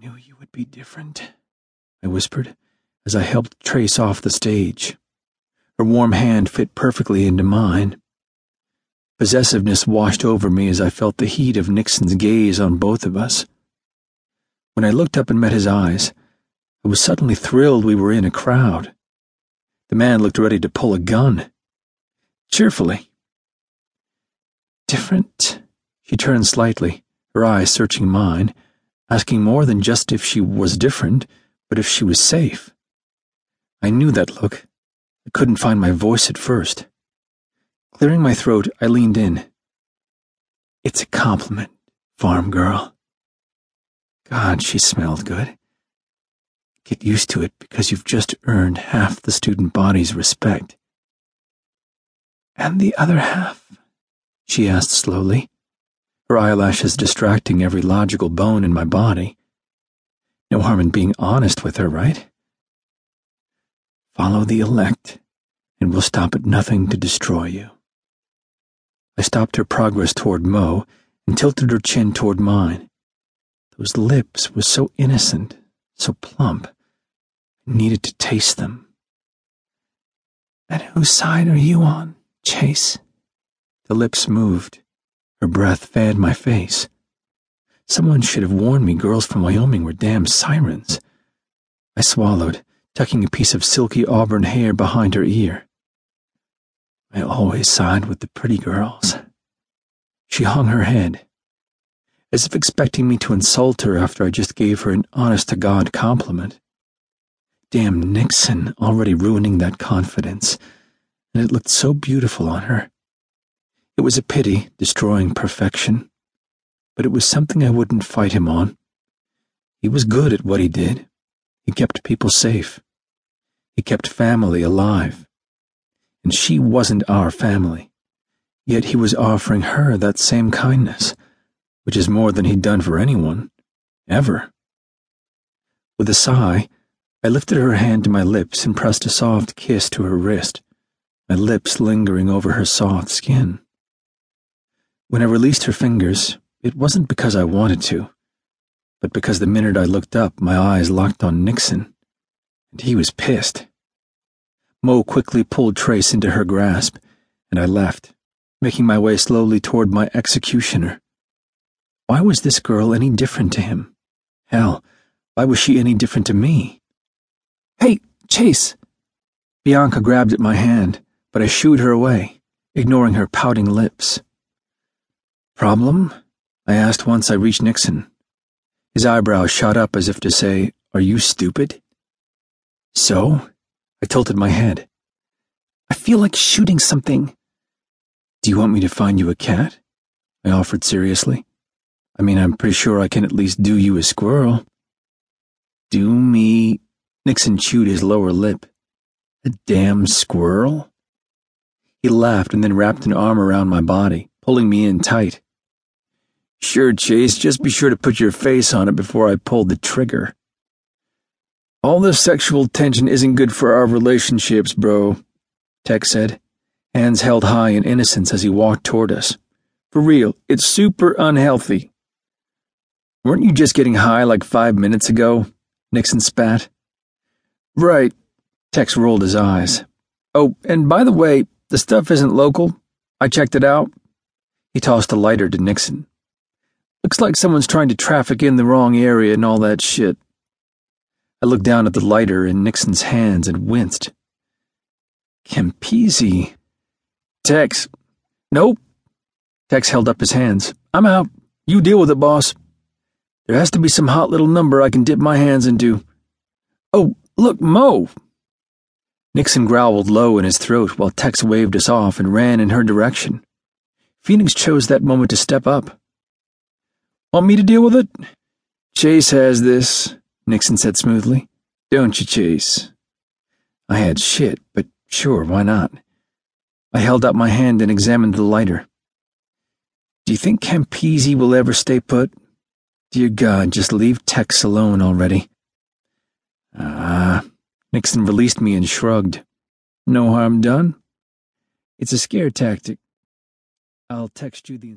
knew you would be different, I whispered as I helped Trace off the stage. Her warm hand fit perfectly into mine. Possessiveness washed over me as I felt the heat of Nixon's gaze on both of us. When I looked up and met his eyes, I was suddenly thrilled we were in a crowd. The man looked ready to pull a gun. Cheerfully. Different? She turned slightly, her eyes searching mine, asking more than just if she was different, but if she was safe. I knew that look. I couldn't find my voice at first. Clearing my throat, I leaned in. It's a compliment, farm girl. God, she smelled good. Get used to it because you've just earned half the student body's respect. And the other half? She asked slowly, her eyelashes distracting every logical bone in my body. No harm in being honest with her, right? Follow the elect, and we'll stop at nothing to destroy you. I stopped her progress toward Mo and tilted her chin toward mine. Those lips were so innocent, so plump. I needed to taste them. And whose side are you on, Chase? The lips moved. Her breath fanned my face. Someone should have warned me girls from Wyoming were damn sirens. I swallowed, tucking a piece of silky auburn hair behind her ear. I always side with the pretty girls. She hung her head, as if expecting me to insult her after I just gave her an honest to God compliment. Damn Nixon already ruining that confidence, and it looked so beautiful on her. It was a pity destroying perfection, but it was something I wouldn't fight him on. He was good at what he did. He kept people safe. He kept family alive and she wasn't our family. Yet he was offering her that same kindness, which is more than he'd done for anyone, ever. With a sigh, I lifted her hand to my lips and pressed a soft kiss to her wrist, my lips lingering over her soft skin. When I released her fingers, it wasn't because I wanted to, but because the minute I looked up, my eyes locked on Nixon, and he was pissed. Mo quickly pulled Trace into her grasp, and I left, making my way slowly toward my executioner. Why was this girl any different to him? Hell, why was she any different to me? Hey, Chase! Bianca grabbed at my hand, but I shooed her away, ignoring her pouting lips. Problem? I asked once I reached Nixon. His eyebrows shot up as if to say, Are you stupid? So? I tilted my head. I feel like shooting something. Do you want me to find you a cat? I offered seriously. I mean, I'm pretty sure I can at least do you a squirrel. Do me. Nixon chewed his lower lip. A damn squirrel? He laughed and then wrapped an arm around my body, pulling me in tight. Sure, Chase, just be sure to put your face on it before I pull the trigger. All this sexual tension isn't good for our relationships, bro, Tex said, hands held high in innocence as he walked toward us. For real, it's super unhealthy. Weren't you just getting high like five minutes ago? Nixon spat. Right. Tex rolled his eyes. Oh, and by the way, the stuff isn't local. I checked it out. He tossed a lighter to Nixon. Looks like someone's trying to traffic in the wrong area and all that shit. I looked down at the lighter in Nixon's hands and winced. Campisi. Tex. Nope. Tex held up his hands. I'm out. You deal with it, boss. There has to be some hot little number I can dip my hands into. Oh, look, Mo! Nixon growled low in his throat while Tex waved us off and ran in her direction. Phoenix chose that moment to step up. Want me to deal with it? Chase has this. Nixon said smoothly. Don't you, Chase? I had shit, but sure, why not? I held up my hand and examined the lighter. Do you think Campisi will ever stay put? Dear God, just leave Tex alone already. Ah, Nixon released me and shrugged. No harm done. It's a scare tactic. I'll text you the